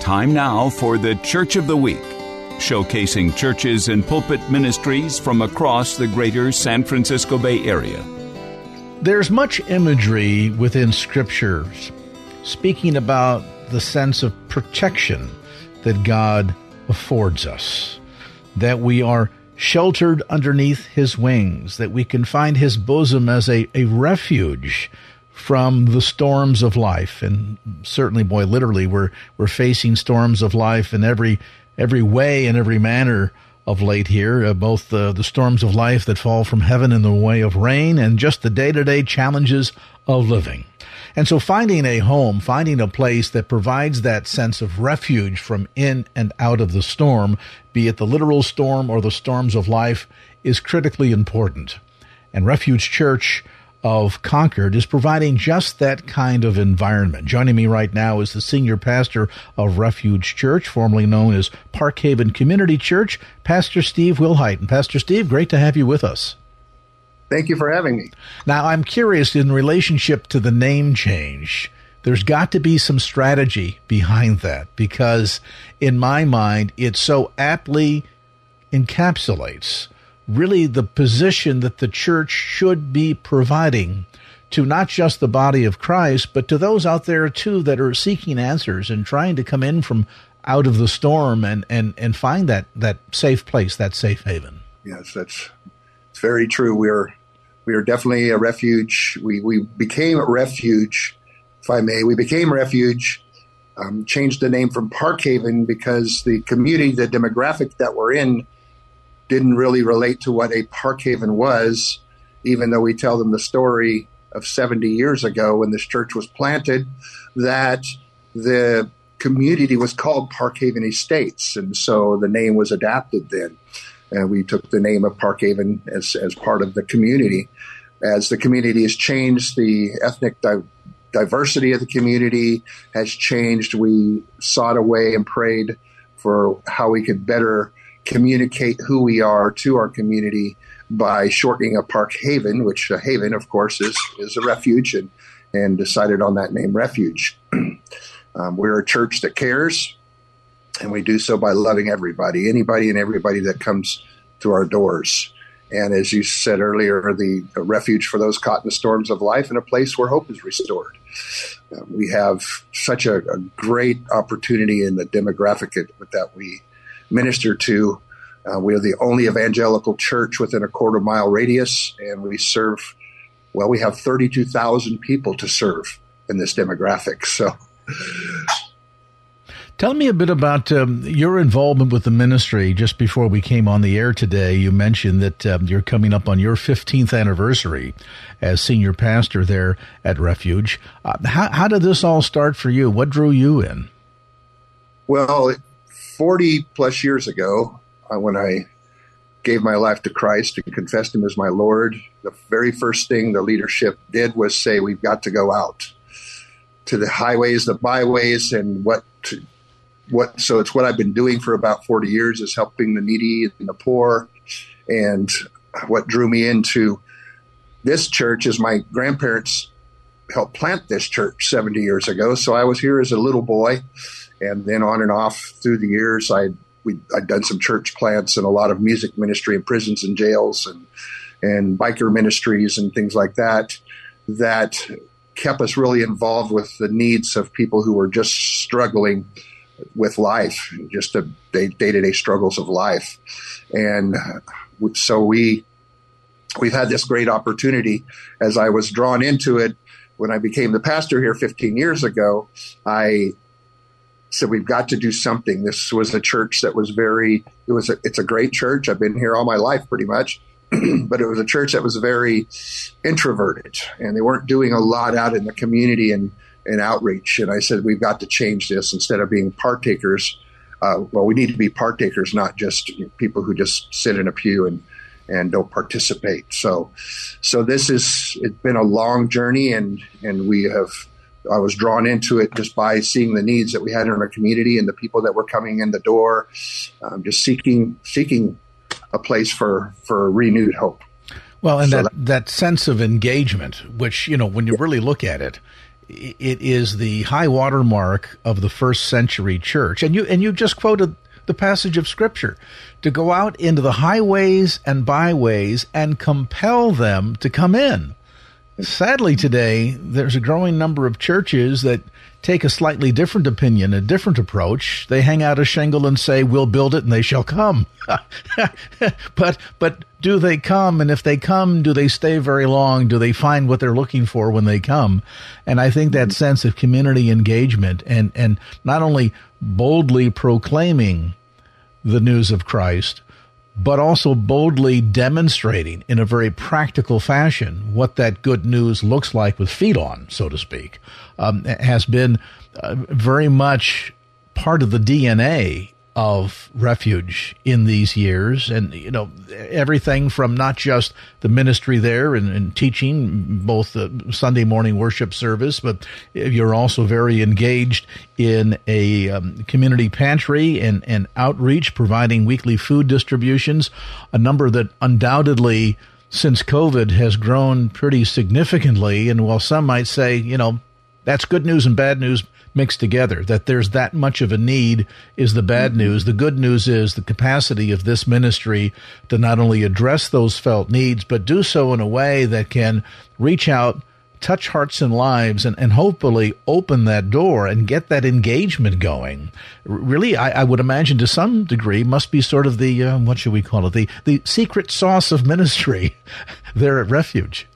Time now for the Church of the Week, showcasing churches and pulpit ministries from across the greater San Francisco Bay Area. There's much imagery within scriptures speaking about the sense of protection that God affords us, that we are sheltered underneath his wings, that we can find his bosom as a, a refuge from the storms of life. And certainly, boy, literally, we're we're facing storms of life in every every way and every manner of late here. Uh, both the the storms of life that fall from heaven in the way of rain, and just the day to day challenges of living. And so finding a home, finding a place that provides that sense of refuge from in and out of the storm, be it the literal storm or the storms of life, is critically important. And Refuge Church of Concord is providing just that kind of environment. Joining me right now is the senior pastor of Refuge Church, formerly known as Park Haven Community Church, Pastor Steve Wilhite. And Pastor Steve, great to have you with us. Thank you for having me. Now, I'm curious in relationship to the name change. There's got to be some strategy behind that because, in my mind, it so aptly encapsulates really the position that the church should be providing to not just the body of Christ, but to those out there too that are seeking answers and trying to come in from out of the storm and, and, and find that, that safe place, that safe haven. Yes, that's it's very true. We're we are definitely a refuge. We we became a refuge, if I may. We became refuge. Um, changed the name from Park Haven because the community, the demographic that we're in, didn't really relate to what a Park Haven was, even though we tell them the story of 70 years ago when this church was planted, that the community was called Park Haven Estates. And so the name was adapted then. And we took the name of Park Haven as, as part of the community. As the community has changed, the ethnic di- diversity of the community has changed. We sought a way and prayed for how we could better communicate who we are to our community by shortening a park haven, which a haven, of course, is is a refuge, and and decided on that name, refuge. um, we're a church that cares, and we do so by loving everybody, anybody and everybody that comes through our doors. And as you said earlier, the refuge for those caught in the storms of life and a place where hope is restored. Uh, we have such a, a, great opportunity in the demographic that we minister to. Uh, we are the only evangelical church within a quarter mile radius, and we serve, well, we have 32,000 people to serve in this demographic. So. Tell me a bit about um, your involvement with the ministry. Just before we came on the air today, you mentioned that um, you're coming up on your 15th anniversary as senior pastor there at Refuge. Uh, how, how did this all start for you? What drew you in? Well, 40 plus years ago, uh, when I gave my life to Christ and confessed Him as my Lord, the very first thing the leadership did was say, We've got to go out to the highways, the byways, and what. To, what so it's what I've been doing for about 40 years is helping the needy and the poor and what drew me into this church is my grandparents helped plant this church 70 years ago so I was here as a little boy and then on and off through the years, I we I'd done some church plants and a lot of music ministry in prisons and jails and and biker ministries and things like that. That kept us really involved with the needs of people who were just struggling with life, just the day to day struggles of life, and so we we've had this great opportunity as I was drawn into it when I became the pastor here 15 years ago. I said we've got to do something. This was a church that was very it was a, it's a great church. I've been here all my life pretty much. but it was a church that was very introverted and they weren't doing a lot out in the community and and outreach. And I said, we've got to change this instead of being partakers. Uh, well, we need to be partakers, not just people who just sit in a pew and and don't participate. So, so this is it's been a long journey, and and we have. I was drawn into it just by seeing the needs that we had in our community and the people that were coming in the door, um, just seeking seeking a place for for renewed hope. Well, and so that, that, that sense of engagement, which you know, when you really look at it, it is the high water mark of the first century church. And you and you just quoted the passage of scripture to go out into the highways and byways and compel them to come in. Sadly, today, there's a growing number of churches that take a slightly different opinion, a different approach. They hang out a shingle and say, "We'll build it, and they shall come." but but do they come? And if they come, do they stay very long? Do they find what they're looking for when they come? And I think that sense of community engagement and and not only boldly proclaiming the news of Christ, but also boldly demonstrating in a very practical fashion what that good news looks like with feet on, so to speak, um, has been uh, very much part of the DNA of refuge in these years. And you know everything from not just the ministry there and, and, teaching both the sunday morning worship service but you're also very engaged in a um, community pantry and, and outreach providing weekly food distributions a number that undoubtedly since covid has grown pretty significantly. And while some might say you know that's good news and bad news mixed together. That there's that much of a need is the bad mm-hmm. news. The good news is the capacity of this ministry to not only address those felt needs, but do so in a way that can reach out, touch hearts and lives, and, and hopefully open that door and get that engagement going. Really, I, I would imagine to some degree must be sort of the, uh, what should we call it, the, the secret sauce of ministry there at Refuge.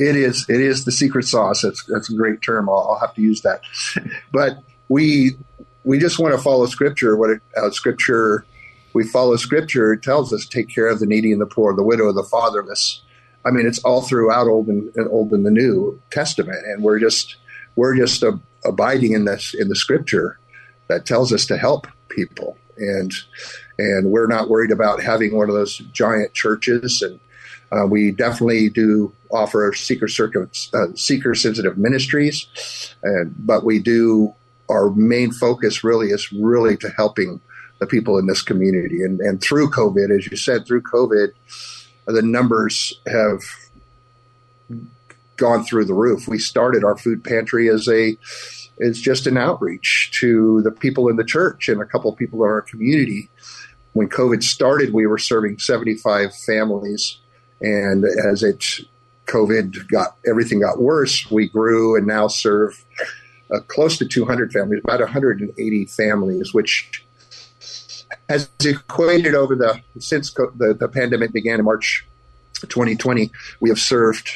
It is. It is the secret sauce. That's that's a great term. I'll, I'll have to use that. but we we just want to follow Scripture. What it, uh, Scripture we follow Scripture. It tells us take care of the needy and the poor, the widow, the fatherless. I mean, it's all throughout Old and Old and the New Testament, and we're just we're just abiding in this in the Scripture that tells us to help people, and and we're not worried about having one of those giant churches and uh, we definitely do offer seeker uh, seeker sensitive ministries, but we do our main focus really is really to helping the people in this community. And, and through COVID, as you said, through COVID, the numbers have gone through the roof. We started our food pantry as a is just an outreach to the people in the church and a couple of people in our community. When COVID started, we were serving 75 families and as it COVID got everything got worse, we grew and now serve uh, close to 200 families, about 180 families, which has equated over the since co- the, the pandemic began in March 2020. We have served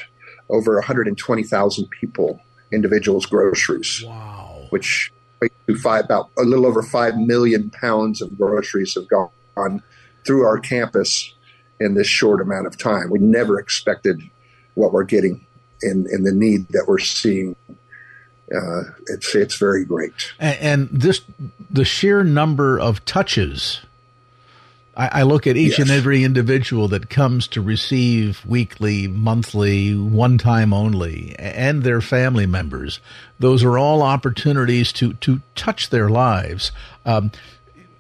over 120,000 people, individuals, groceries. Wow. Which to five about a little over five million pounds of groceries have gone through our campus in this short amount of time. We never expected what we're getting in, in the need that we're seeing. Uh, it's it's very great. And, and, this the sheer number of touches. I, I look at each yes. and every individual that comes to receive weekly, monthly, one time only, and their family members. Those are all opportunities to to touch their lives. Um,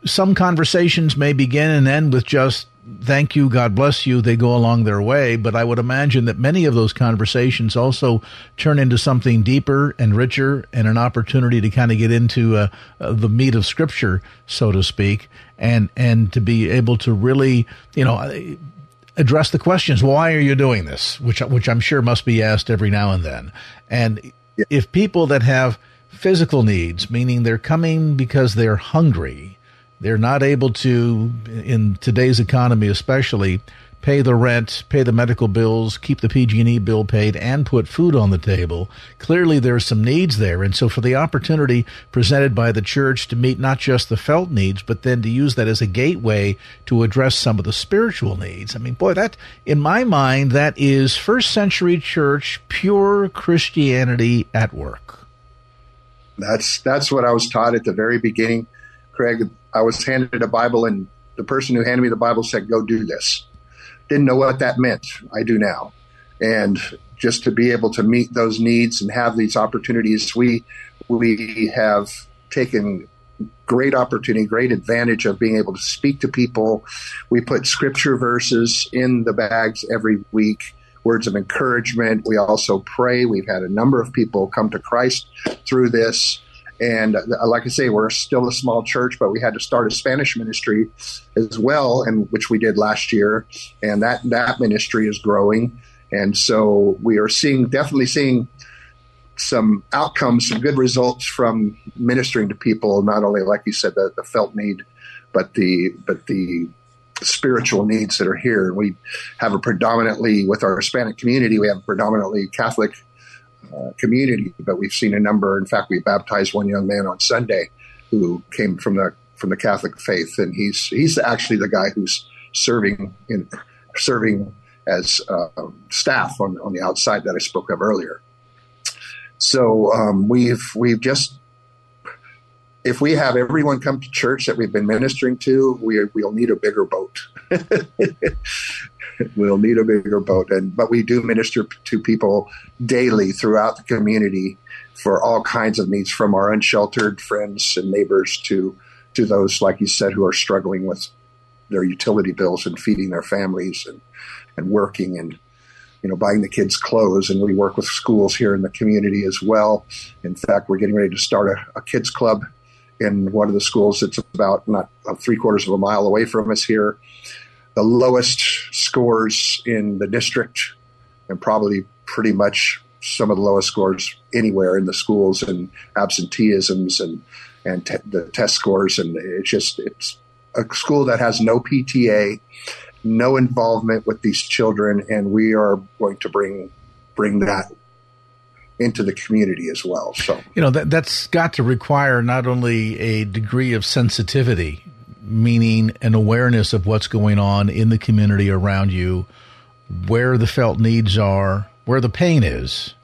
some conversations may begin and end with just thank you, God bless you, they go along their way. But I would imagine that many of those conversations also turn into something deeper and richer and an opportunity to kind of get into uh, uh, the meat of Scripture, so to speak, and and to be able to really, you know. Address the questions. Why are you doing this? Which, which I'm sure must be asked every now and then. And if people that have physical needs, meaning they're coming because they're hungry, they're not able to, in today's economy especially, pay the rent, pay the medical bills, keep the PG&E bill paid, and put food on the table. Clearly, there are some needs there, and so for the opportunity presented by the church to meet not just the felt needs, but then to use that as a gateway to address some of the spiritual needs. I mean, boy, that in my mind, that is first century church pure Christianity at work. That's that's what I was taught at the very beginning, Craig. I was handed a Bible, and the person who handed me the Bible said, "Go do this." Didn't know what that meant. I do now, and just to be able to meet those needs and have these opportunities, we we have taken great opportunity, great advantage of being able to speak to people. We put scripture verses in the bags every week, words of encouragement. We also pray. We've had a number of people come to Christ through this. And uh, like I say, we're still a small church, but we had to start a Spanish ministry as well, and which we did last year. And that that ministry is growing. And so we are seeing definitely seeing some outcomes, some good results from ministering to people. Not only, like you said, the, the felt need, but the but the spiritual needs that are here. We have a predominantly with our Hispanic community, we have predominantly Catholic uh, community, but we've seen a number. In fact, we baptized one young man on Sunday who came from the from the Catholic faith, and he's he's actually the guy who's serving in serving as uh, staff on on the outside that I spoke of earlier. So um, we've we've just if we have everyone come to church that we've been ministering to, we we'll need a bigger boat. we'll need a bigger boat, and but we do minister to people daily throughout the community for all kinds of needs, from our unsheltered friends and neighbors to to those, like you said, who are struggling with their utility bills and feeding their families and and working and you know, buying the kids clothes. And we work with schools here in the community as well. In fact, we're getting ready to start a, a kids club in one of the schools. It's about not three quarters of a mile away from us here. The lowest scores in the district, and probably pretty much some of the lowest scores anywhere in the schools, and absenteeisms and and te- the test scores. And it's just it's a school that has no PTA no involvement with these children, and we are going to bring bring that into the community as well. So you know that that's got to require not only a degree of sensitivity, meaning an awareness of what's going on in the community around you, where the felt needs are, where the pain is,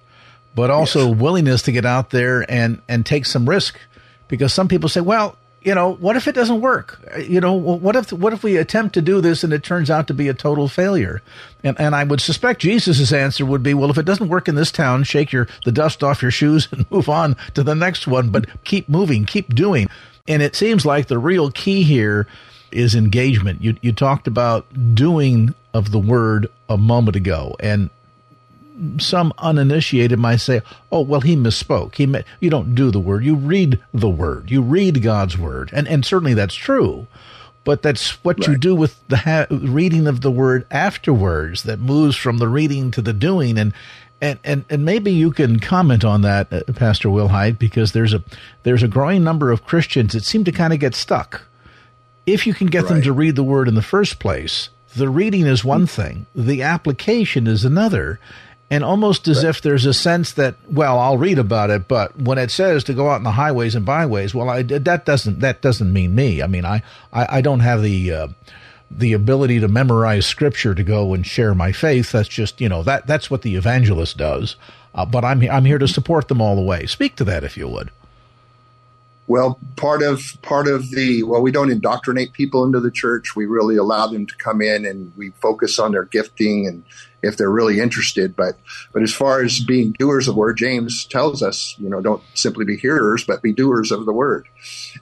but also yes. willingness to get out there and and take some risk, because some people say, well, you know, what if it doesn't work? You know, what if what if we attempt to do this and it turns out to be a total failure? And and I would suspect Jesus' answer would be, well, if it doesn't work in this town, shake your the dust off your shoes and move on to the next one, but keep moving, keep doing. And it seems like the real key here is engagement. You you talked about doing of the word a moment ago, and some uninitiated might say, "Oh, well, he misspoke. He may, you don't do the word; you read the word. You read God's word, and and certainly that's true." But that's what right. you do with the ha- reading of the word afterwards. That moves from the reading to the doing, and and and, and maybe you can comment on that, uh, Pastor Wilhite, because there's a there's a growing number of Christians that seem to kind of get stuck. If you can get right. them to read the word in the first place, the reading is one thing, the application is another and almost as right. if there's a sense that well I'll read about it but when it says to go out in the highways and byways well I, that doesn't that doesn't mean me. I mean I I, I don't have the uh, the ability to memorize scripture to go and share my faith. That's just you know that that's what the evangelist does. Uh, but I'm I'm here to support them all the way. Speak to that if you would well, part of part of the well, we don't indoctrinate people into the church. We really allow them to come in, and we focus on their gifting and if they're really interested. But but as far as being doers of the word, James tells us, you know, don't simply be hearers, but be doers of the word.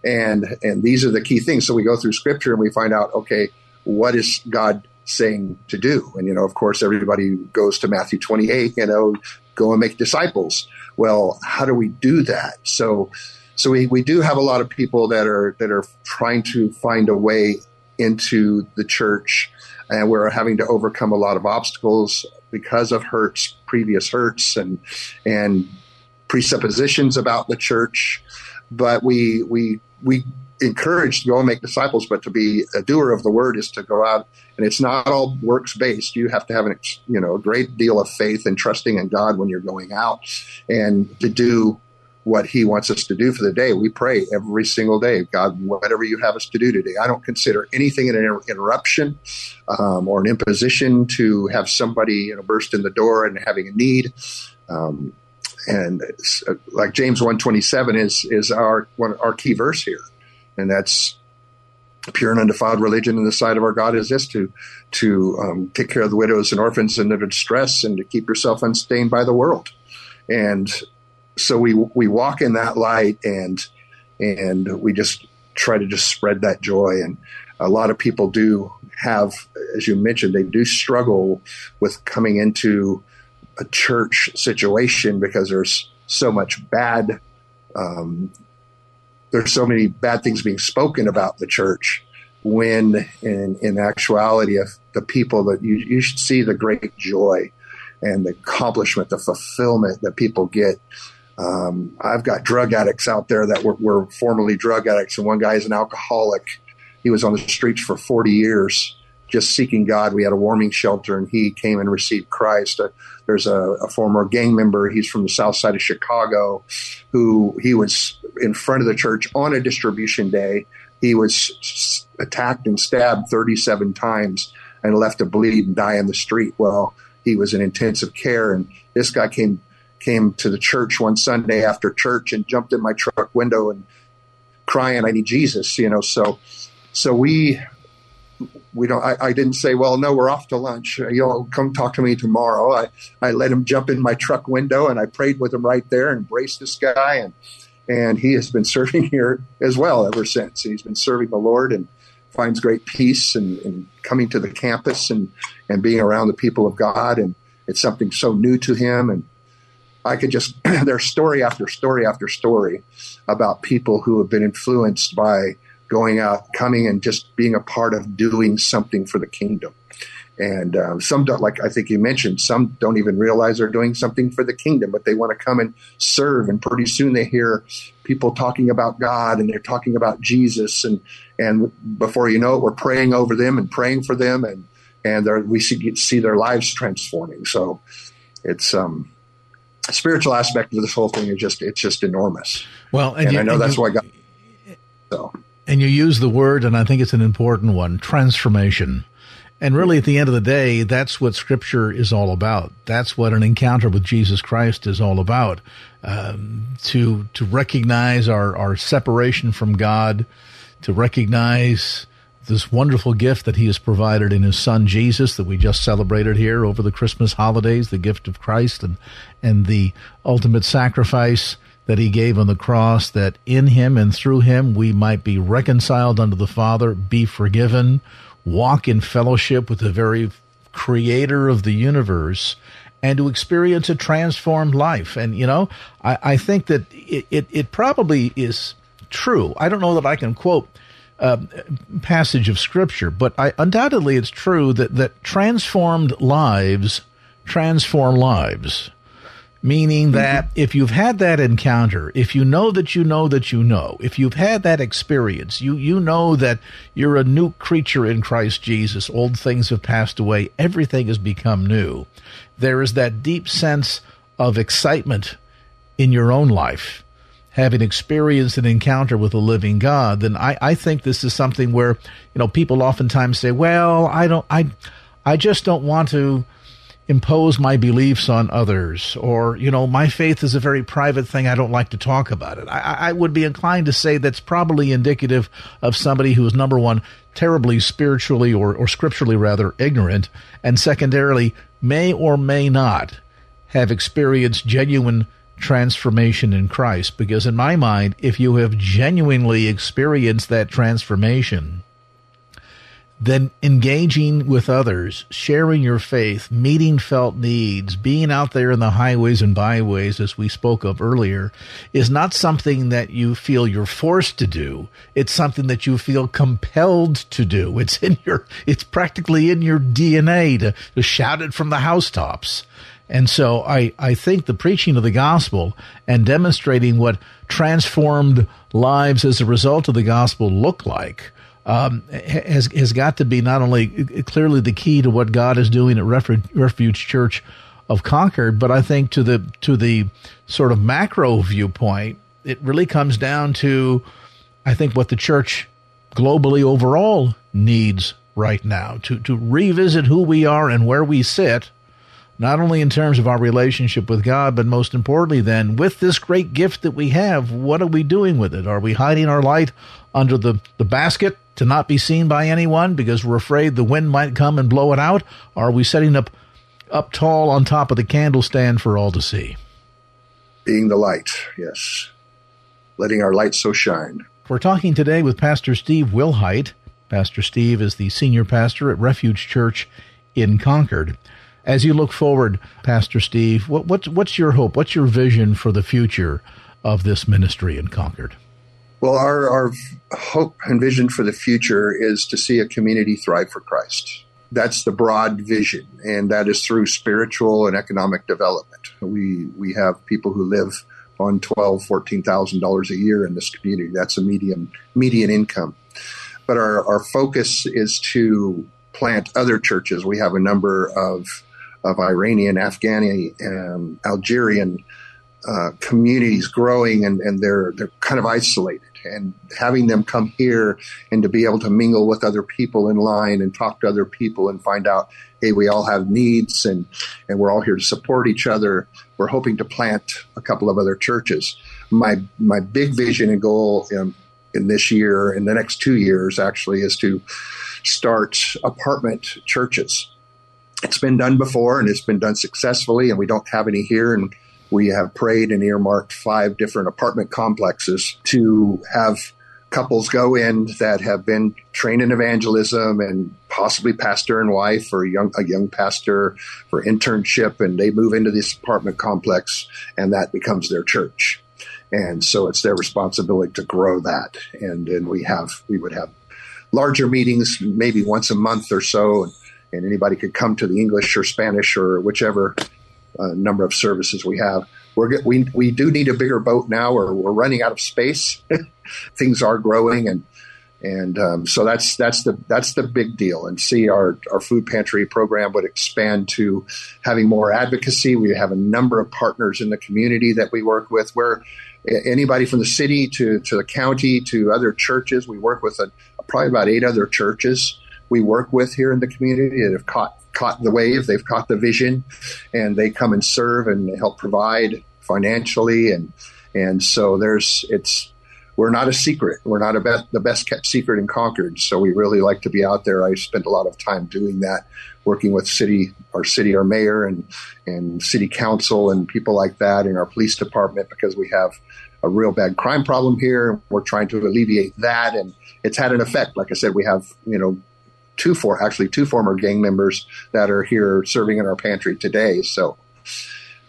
And and these are the key things. So we go through Scripture and we find out, okay, what is God saying to do? And you know, of course, everybody goes to Matthew 28. You know, go and make disciples. Well, how do we do that? So so we, we do have a lot of people that are that are trying to find a way into the church and we're having to overcome a lot of obstacles because of hurts previous hurts and and presuppositions about the church. But we we we encourage to go and make disciples but to be a doer of the word is to go out and it's not all works based. You have to have an you know a great deal of faith and trusting in god when you're going out. And to do what he wants us to do for the day. We pray every single day, God, whatever you have us to do today. I don't consider anything an inter- interruption um, or an imposition to have somebody you know burst in the door and having a need. Um, and uh, like James one twenty seven is is our one our key verse here, and that's pure and undefiled religion in the sight of our God is this to to um, take care of the widows and orphans in their distress and to keep yourself unstained by the world, and so we we walk in that light and and we just try to just spread that joy. And a lot of people do have as you mentioned they do struggle with coming into a church situation because there's so much bad um, there's so many bad things being spoken about the church when in, in actuality of the people that you, you should see the great joy and the accomplishment the fulfillment that people get um, I've got drug addicts out there that were, were formerly drug addicts, and one guy is an alcoholic. He was on the streets for 40 years just seeking God. We had a warming shelter, and he came and received Christ. Uh, there's a, a, former gang member. He's from the south side of Chicago, who he was in front of the church on a distribution day. He was attacked and stabbed 37 times and left to bleed and die in the street. Well, he was in intensive care, and this guy came came to the church one Sunday after church and jumped in my truck window and crying, "I need Jesus," you know. So, so we we don't I, I, didn't say well no we're off to lunch you know come talk to me tomorrow i i let him jump in my truck window and i prayed with him right there and embraced this guy and and he has been serving here as well ever since he's been serving the lord and finds great peace and, and coming to the campus and and being around the people of god and it's something so new to him and I could just there's story after story after story about people who have been influenced by going out, coming and just being a part of doing something for the kingdom. And um, some don't, like I think you mentioned, some don't even realize they're doing something for the kingdom, but they want to come and serve. And pretty soon they hear people talking about God and they're talking about Jesus. And and before you know it, we're praying over them and praying for them, and and we see see their lives transforming. So it's um spiritual aspect of this whole thing is just it's just enormous. Well, and, and you, I know and that's you, why I got so. And you use the word, and I think it's an important one: transformation. And really, at the end of the day, that's what Scripture is all about. That's what an encounter with Jesus Christ is all about. Um, to to recognize our our separation from God, to recognize this wonderful gift that he has provided in his son Jesus that we just celebrated here over the Christmas holidays, the gift of Christ and, and the ultimate sacrifice that he gave on the cross, that in him and through him we might be reconciled unto the Father, be forgiven, walk in fellowship with the very creator of the universe, and to experience a transformed life. And, you know, I, I think that it, it, it probably is true. I don't know that I can quote uh, passage of scripture, but I, undoubtedly it's true that, that transformed lives transform lives. Meaning that mm-hmm. if you've had that encounter, if you know that you know that you know, if you've had that experience, you, you know that you're a new creature in Christ Jesus. Old things have passed away. Everything has become new. There is that deep sense of excitement in your own life having experienced an encounter with a living God, then I, I think this is something where, you know, people oftentimes say, well, I don't, I, I just don't want to impose my beliefs on others or, you know, my faith is a very private thing. I don't like to talk about it. I, I would be inclined to say that's probably indicative of somebody who is number one, terribly spiritually or, or scripturally rather ignorant, and secondarily may or may not have experienced genuine transformation in Christ. Because in my mind, if you have genuinely experienced that transformation, then engaging with others, sharing your faith, meeting felt needs, being out there in the highways and byways, as we spoke of earlier, is not something that you feel you're forced to do. It's something that you feel compelled to do. It's in your, it's practically in your DNA to, to shout it from the housetops. And so I, I think the preaching of the gospel and demonstrating what transformed lives as a result of the gospel look like um, has has got to be not only clearly the key to what God is doing at Refuge Church of Concord, but I think to the to the sort of macro viewpoint, it really comes down to I think what the church globally overall needs right now to to revisit who we are and where we sit not only in terms of our relationship with God, but most importantly, then with this great gift that we have, what are we doing with it? Are we hiding our light under the, the basket to not be seen by anyone because we're afraid the wind might come and blow it out? Or are we setting up up tall on top of the candle stand for all to see? Being the light, yes. Letting our light so shine. We're talking today with Pastor Steve Wilhite. Pastor Steve is the senior pastor at Refuge Church in Concord. As you look forward, Pastor Steve, what, what's, what's your hope? What's your vision for the future of this ministry in Concord? Well, our, our hope and vision for the future is to see a community thrive for Christ. That's the broad vision, and that is through spiritual and economic development. We we have people who live on twelve, fourteen thousand dollars a year in this community. That's a median median income. But our, our focus is to plant other churches. We have a number of of Iranian, Afghani, um, Algerian uh, communities growing, and, and they're they're kind of isolated. And having them come here and to be able to mingle with other people in line and talk to other people and find out, hey, we all have needs and and we're all here to support each other. We're hoping to plant a couple of other churches. My my big vision and goal in, in this year, in the next two years, actually, is to start apartment churches it's been done before and it's been done successfully, and we don't have any here. And we have prayed and earmarked five different apartment complexes to have couples go in that have been trained in evangelism and possibly pastor and wife or young a young pastor for internship and they move into this apartment complex and that becomes their church and so it's their responsibility to grow that and then we have we would have larger meetings maybe once a month or so and anybody could come to the English or Spanish or whichever uh, number of services we have. We're we we do need a bigger boat now, or we're running out of space. Things are growing, and and um, so that's that's the that's the big deal. And see our our food pantry program would expand to having more advocacy. We have a number of partners in the community that we work with. Where anybody from the city to to the county to other churches, we work with a, probably about eight other churches we work with here in the community that have caught caught the wave, they've caught the vision, and they come and serve and help provide financially and and so there's it's we're not a secret. We're not a be- the best kept secret in Concord. So we really like to be out there. I spent a lot of time doing that, working with city, our city, our mayor, and and city council, and people like that, in our police department, because we have a real bad crime problem here. We're trying to alleviate that, and it's had an effect. Like I said, we have you know two for actually two former gang members that are here serving in our pantry today. So,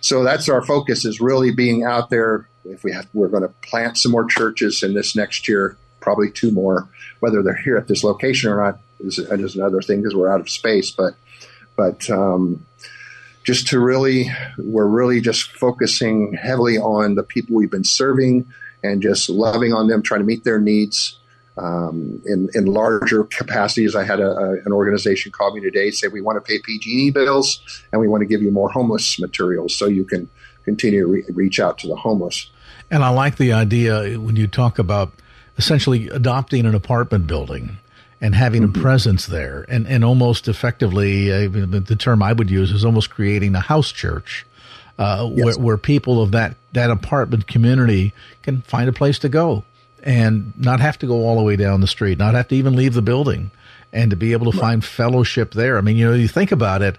so that's our focus is really being out there. If we have, we're going to plant some more churches in this next year, probably two more. Whether they're here at this location or not is, is another thing because we're out of space. But, but um, just to really, we're really just focusing heavily on the people we've been serving and just loving on them, trying to meet their needs um, in, in larger capacities. I had a, a, an organization call me today say we want to pay PG&E bills and we want to give you more homeless materials so you can continue to re- reach out to the homeless. And I like the idea when you talk about essentially adopting an apartment building and having mm-hmm. a presence there and, and almost effectively uh, the term I would use is almost creating a house church. Uh, yes. where, where people of that, that apartment community can find a place to go and not have to go all the way down the street, not have to even leave the building, and to be able to find fellowship there. I mean, you know, you think about it,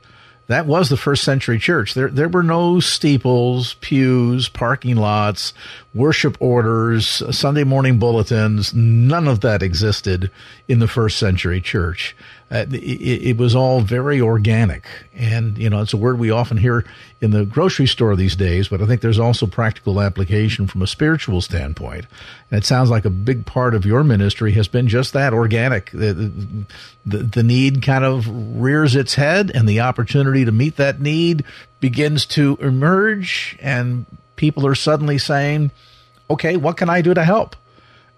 that was the first century church. There, there were no steeples, pews, parking lots, worship orders, Sunday morning bulletins. None of that existed in the first century church. Uh, it, it, was all very organic. And, you know, it's a word we often hear in the grocery store these days, but I think there's also practical application from a spiritual standpoint. And it sounds like a big part of your ministry has been just that organic. The, the, the need kind of rears its head and the opportunity to meet that need begins to emerge and people are suddenly saying, okay, what can I do to help?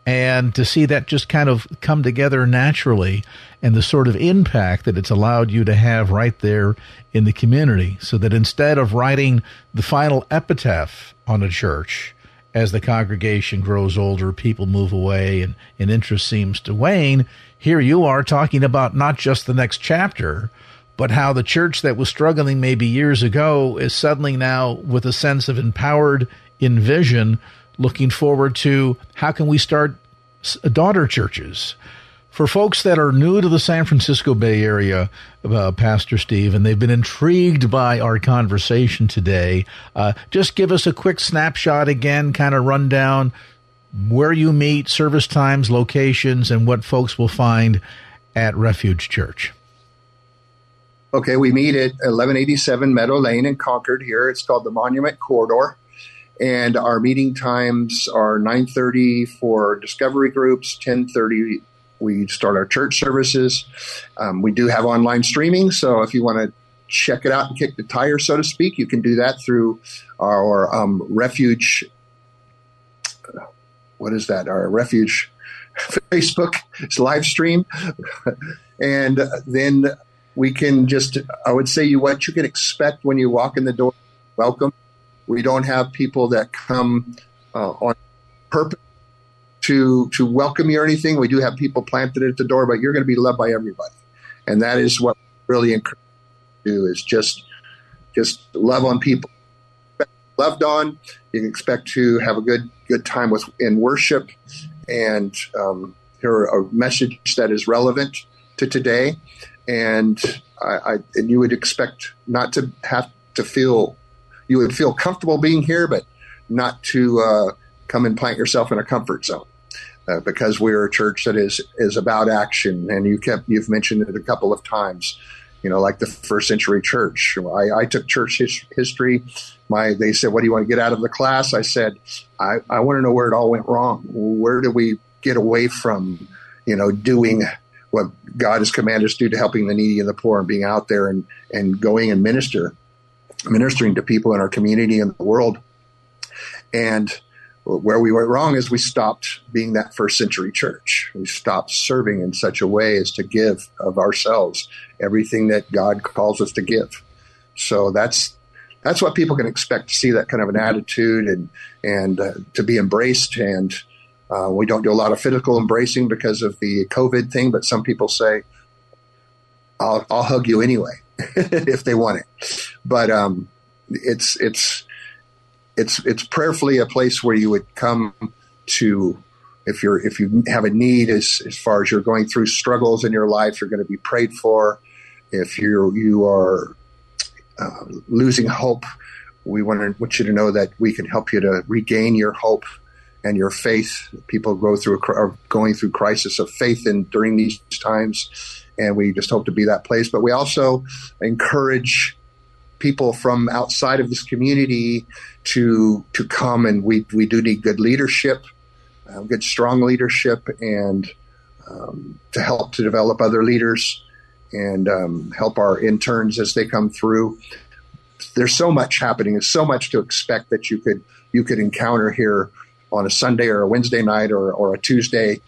And to see that just kind of come together naturally and the sort of impact that it's allowed you to have right there in the community so that instead of writing the final epitaph on a church as the congregation grows older people move away and, and interest seems to wane here you are talking about not just the next chapter but how the church that was struggling maybe years ago is suddenly now with a sense of empowered envision looking forward to how can we start daughter churches for folks that are new to the San Francisco Bay Area, uh, Pastor Steve, and they've been intrigued by our conversation today, uh, just give us a quick snapshot again, kind of rundown where you meet, service times, locations, and what folks will find at Refuge Church. Okay, we meet at 1187 Meadow Lane in Concord here. It's called the Monument Corridor. And our meeting times are 9.30 for discovery groups, 10.30 we start our church services. Um, we do have online streaming, so if you want to check it out and kick the tire, so to speak, you can do that through our um, refuge. What is that? Our refuge Facebook it's live stream, and then we can just. I would say you what you can expect when you walk in the door. Welcome. We don't have people that come uh, on purpose to to welcome you or anything. We do have people planted at the door, but you're going to be loved by everybody, and that is what really encourage you to do is just just love on people. Loved on, you can expect to have a good good time with in worship, and um, hear a message that is relevant to today, and I, I and you would expect not to have to feel you would feel comfortable being here, but not to uh, come and plant yourself in a comfort zone uh, because we're a church that is is about action. And you kept you've mentioned it a couple of times. You know, like the first century church. I, I took church his, history. My they said, "What do you want to get out of the class?" I said, "I, I want to know where it all went wrong. Where did we get away from? You know, doing." What God has commanded us to do to helping the needy and the poor and being out there and, and going and minister, ministering to people in our community and the world. And where we went wrong is we stopped being that first century church. We stopped serving in such a way as to give of ourselves everything that God calls us to give. So that's that's what people can expect to see that kind of an attitude and and uh, to be embraced. And uh, we don't do a lot of physical embracing because of the COVID thing, but some people say, "I'll, I'll hug you anyway" if they want it. But um, it's it's it's it's prayerfully a place where you would come to if you're if you have a need as as far as you're going through struggles in your life, you're going to be prayed for. If you're you are uh, losing hope, we want to want you to know that we can help you to regain your hope and your faith. People go through are going through crisis of faith in during these times, and we just hope to be that place. But we also encourage people from outside of this community to to come, and we we do need good leadership, uh, good strong leadership, and um, to help to develop other leaders and um, help our interns as they come through. There's so much happening. There's so much to expect that you could you could encounter here on a Sunday or a Wednesday night or, or a Tuesday.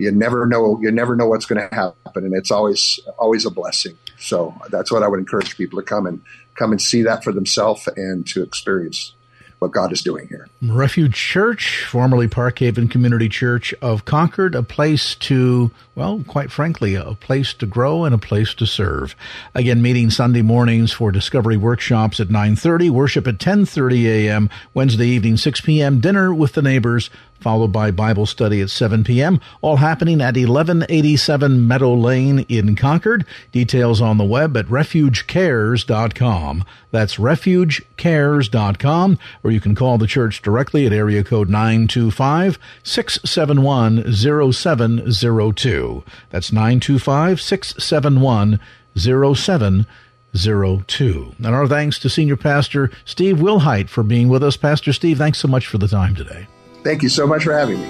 You never know. You never know what's going to happen, and it's always always a blessing. So that's what I would encourage people to come and come and see that for themselves and to experience what God is doing here. Refuge Church, formerly Parkhaven Community Church of Concord, a place to, well, quite frankly, a place to grow and a place to serve. Again, meeting Sunday mornings for discovery workshops at 9:30, worship at 10:30 a.m., Wednesday evening 6 p.m., dinner with the neighbors followed by Bible study at 7 p.m., all happening at 1187 Meadow Lane in Concord. Details on the web at refugecares.com. That's refugecares.com, or you can call the church directly at area code 925 671 0702. That's 925 671 0702. And our thanks to Senior Pastor Steve Wilhite for being with us. Pastor Steve, thanks so much for the time today. Thank you so much for having me.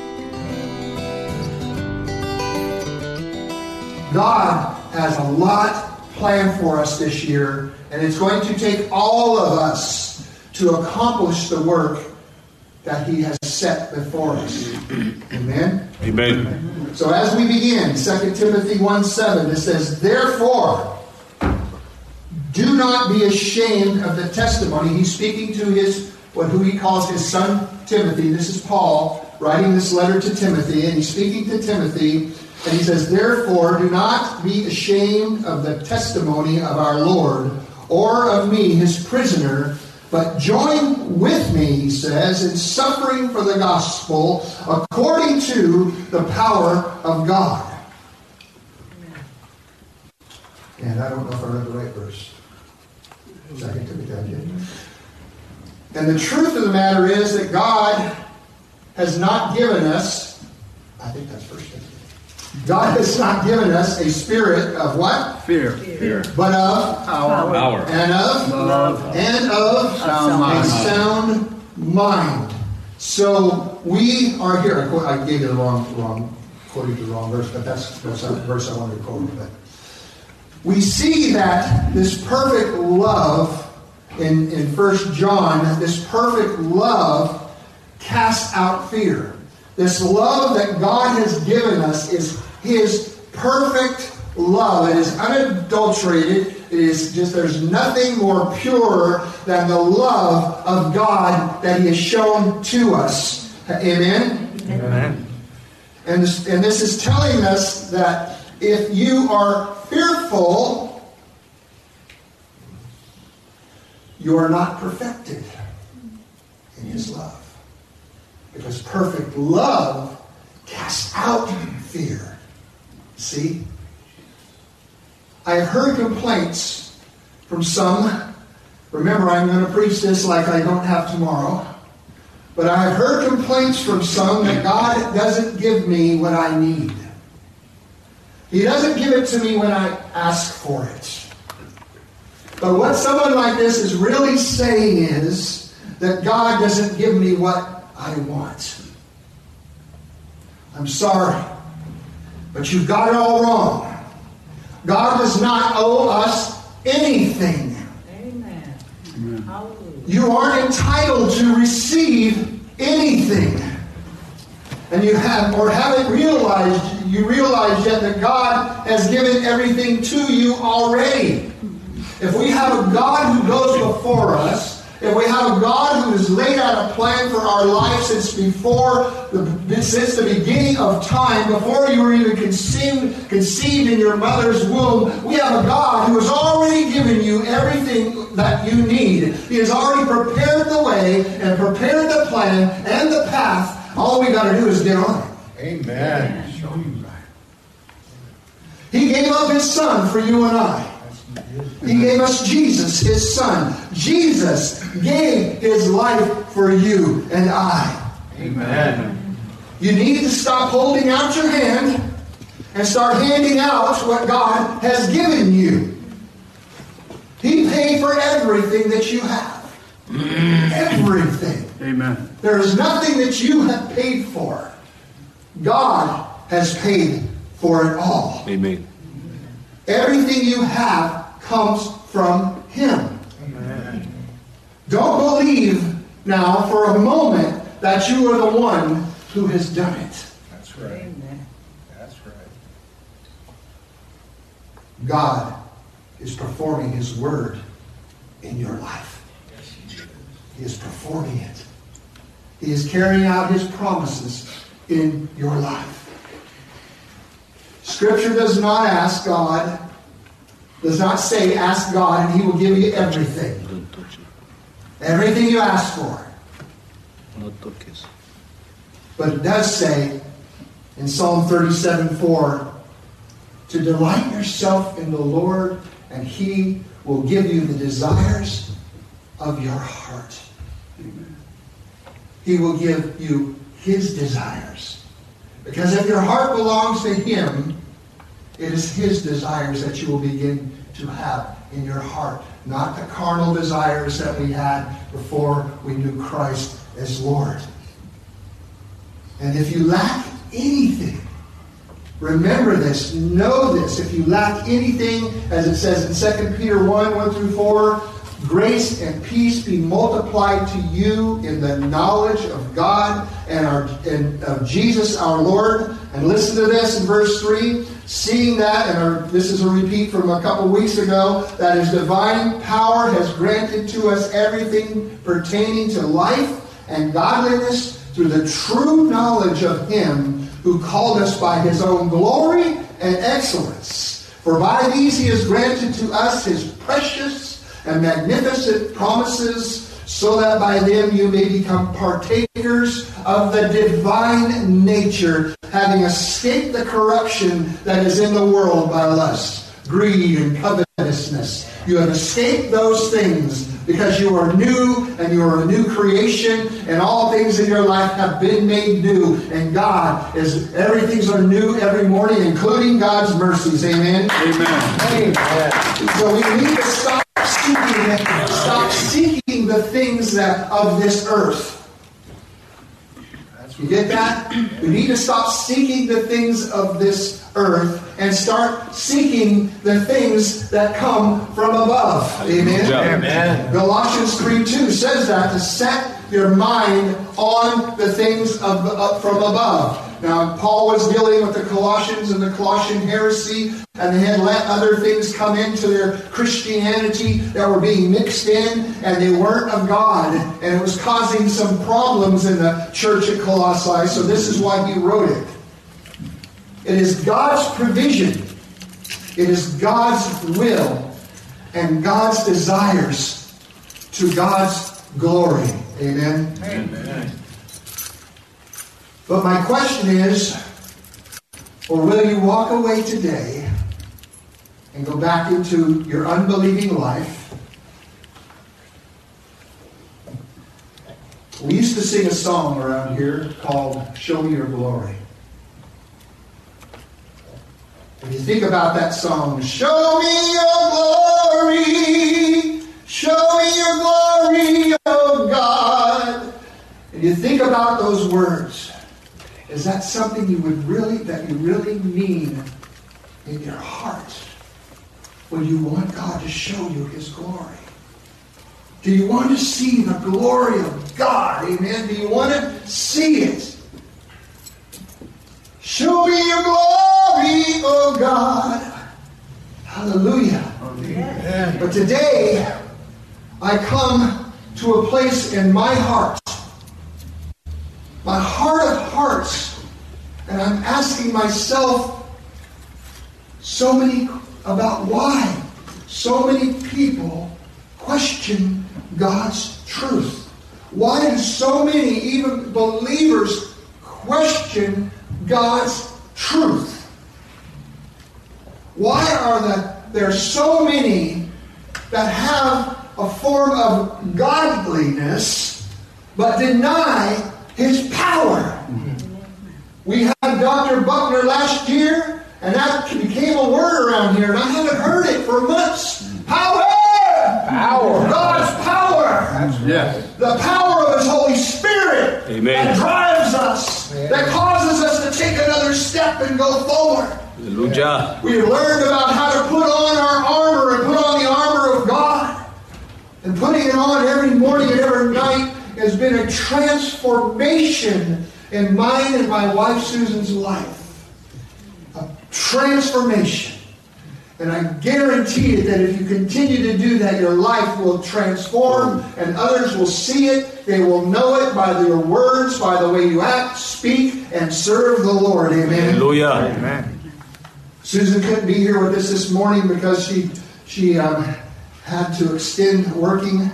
God has a lot planned for us this year, and it's going to take all of us to accomplish the work that He has set before us. Amen? Amen. So as we begin, 2 Timothy 1 7, it says, Therefore, do not be ashamed of the testimony. He's speaking to his what who he calls his son Timothy. This is Paul writing this letter to Timothy, and he's speaking to Timothy, and he says, Therefore, do not be ashamed of the testimony of our Lord or of me, his prisoner, but join with me, he says, in suffering for the gospel according to the power of God. And I don't know if I read the right verse. Second Timothy, I did. And the truth of the matter is that God has not given us, I think that's first Timothy. God has not given us a spirit of what? Fear. Fear. But of Power. Power. and of Love. and of Sound a mind. sound mind. So we are here. I, quote, I gave you the wrong, wrong, quoted the wrong verse, but that's that's the verse I wanted to quote. But we see that this perfect love in in First John, this perfect love casts out fear. This love that God has given us is His perfect love. It is unadulterated. It is just, there's nothing more pure than the love of God that He has shown to us. Amen? Amen. And this, and this is telling us that if you are fearful, you are not perfected in His love. Because perfect love casts out fear. See? I have heard complaints from some. Remember, I'm going to preach this like I don't have tomorrow. But I have heard complaints from some that God doesn't give me what I need. He doesn't give it to me when I ask for it. But what someone like this is really saying is that God doesn't give me what I want. I'm sorry, but you've got it all wrong. God does not owe us anything. Amen. Hallelujah. You aren't entitled to receive anything. And you have or haven't realized you realize yet that God has given everything to you already. If we have a God who goes before us, if we have a God who has laid out a plan for our life since before the, since the beginning of time, before you were even conceived, conceived in your mother's womb, we have a God who has already given you everything that you need. He has already prepared the way and prepared the plan and the path. All we got to do is get on it. Amen. Show you right. He gave up his son for you and I. He gave us Jesus, his son. Jesus gave his life for you and I. Amen. You need to stop holding out your hand and start handing out what God has given you. He paid for everything that you have. Everything. Amen. There is nothing that you have paid for. God has paid for it all. Amen. Everything you have comes from Him. Don't believe now for a moment that you are the one who has done it. That's right. Amen. That's right. God is performing His word in your life. He is performing it. He is carrying out His promises in your life. Scripture does not ask God, does not say, ask God and He will give you everything. Everything you ask for. But it does say in Psalm 37 4 to delight yourself in the Lord, and He will give you the desires of your heart. He will give you His desires. Because if your heart belongs to Him, it is His desires that you will begin to have in your heart, not the carnal desires that we had before we knew Christ as Lord. And if you lack anything, remember this, know this. If you lack anything, as it says in 2 Peter 1 1 through 4, grace and peace be multiplied to you in the knowledge of God and, our, and of Jesus our Lord. And listen to this in verse 3 seeing that, and our, this is a repeat from a couple weeks ago, that his divine power has granted to us everything pertaining to life and godliness through the true knowledge of Him who called us by His own glory and excellence. For by these He has granted to us His precious and magnificent promises, so that by them you may become partakers of the divine nature, having escaped the corruption that is in the world by lust, greed, and covetousness. You have escaped those things because you are new and you are a new creation and all things in your life have been made new and God is everything's are new every morning including God's mercies amen Amen. amen so we need to stop seeking stop seeking the things that of this earth you get that? We need to stop seeking the things of this earth and start seeking the things that come from above. Amen. Amen. Galatians 3 2 says that to set your mind on the things of up from above. Now, Paul was dealing with the Colossians and the Colossian heresy, and they had let other things come into their Christianity that were being mixed in, and they weren't of God, and it was causing some problems in the church at Colossae. So, this is why he wrote it. It is God's provision, it is God's will, and God's desires to God's glory. Amen. Amen. But my question is, or will you walk away today and go back into your unbelieving life? We used to sing a song around here called Show Me Your Glory. If you think about that song, Show me your glory, show me your glory, oh God. And you think about those words. Is that something you would really, that you really mean in your heart when you want God to show you His glory? Do you want to see the glory of God? Amen. Do you want to see it? Show me your glory, oh God. Hallelujah. But today, I come to a place in my heart, my heart of hearts, and I'm asking myself so many about why so many people question God's truth. Why do so many, even believers, question God's truth? Why are the, there so many that have a form of godliness but deny his power? We had Dr. Buckner last year, and that became a word around here, and I haven't heard it for months. Power! Power. God's power! Yes. The power of His Holy Spirit Amen. that drives us, that causes us to take another step and go forward. Hallelujah. We learned about how to put on our armor and put on the armor of God. And putting it on every morning and every night has been a transformation in mine and my wife Susan's life. A transformation. And I guarantee you that if you continue to do that, your life will transform and others will see it. They will know it by your words, by the way you act, speak, and serve the Lord. Amen. Hallelujah. Amen. Susan couldn't be here with us this morning because she she um, had to extend working,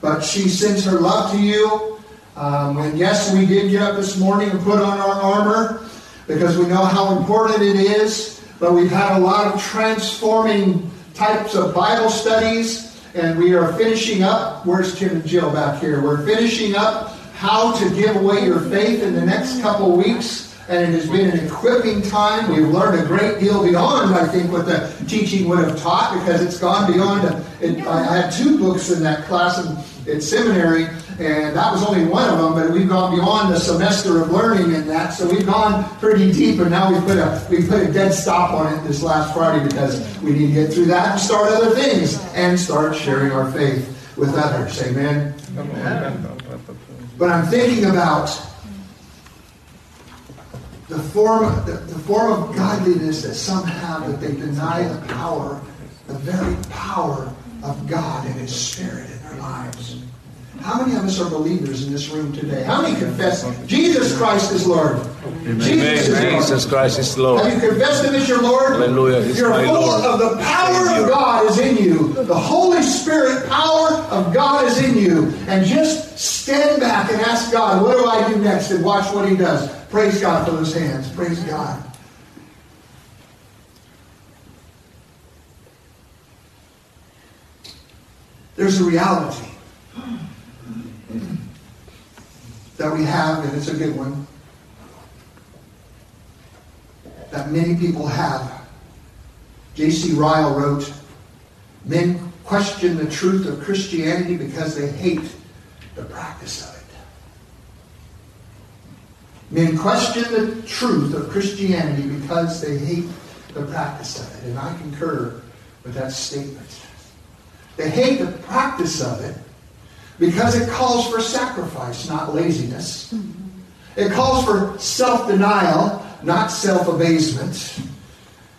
but she sends her love to you. Um, and yes, we did get up this morning and put on our armor because we know how important it is. But we've had a lot of transforming types of Bible studies, and we are finishing up. Where's Tim and Jill back here? We're finishing up how to give away your faith in the next couple weeks and it has been an equipping time. We've learned a great deal beyond, I think, what the teaching would have taught because it's gone beyond. It, I I had two books in that class in, in seminary, and that was only one of them, but we've gone beyond the semester of learning in that. So we've gone pretty deep, and now we put a we put a dead stop on it this last Friday because we need to get through that and start other things and start sharing our faith with others. Amen. But I'm thinking about the form, the, the form of godliness that some have that they deny the power, the very power of God and His Spirit in their lives. How many of us are believers in this room today? How many confess Jesus Christ is Lord? Jesus, is Lord. Jesus Christ is Lord. Have you confessed Him as your Lord? Hallelujah. He's You're my full Lord. of the power Savior. of God is in you. The Holy Spirit power of God is in you. And just stand back and ask God, what do I do next? And watch what He does. Praise God for those hands. Praise God. There's a reality that we have, and it's a good one, that many people have. J.C. Ryle wrote, Men question the truth of Christianity because they hate the practice. Men question the truth of Christianity because they hate the practice of it. And I concur with that statement. They hate the practice of it because it calls for sacrifice, not laziness. It calls for self denial, not self abasement,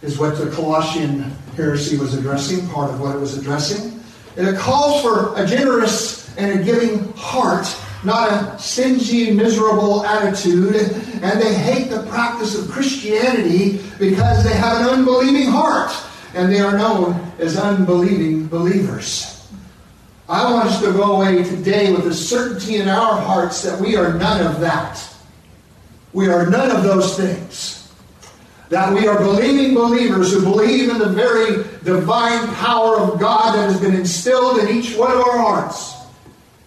is what the Colossian heresy was addressing, part of what it was addressing. And it calls for a generous and a giving heart, not a stingy, miserable attitude. And they hate the practice of Christianity because they have an unbelieving heart and they are known as unbelieving believers. I want us to go away today with a certainty in our hearts that we are none of that. We are none of those things. That we are believing believers who believe in the very divine power of God that has been instilled in each one of our hearts.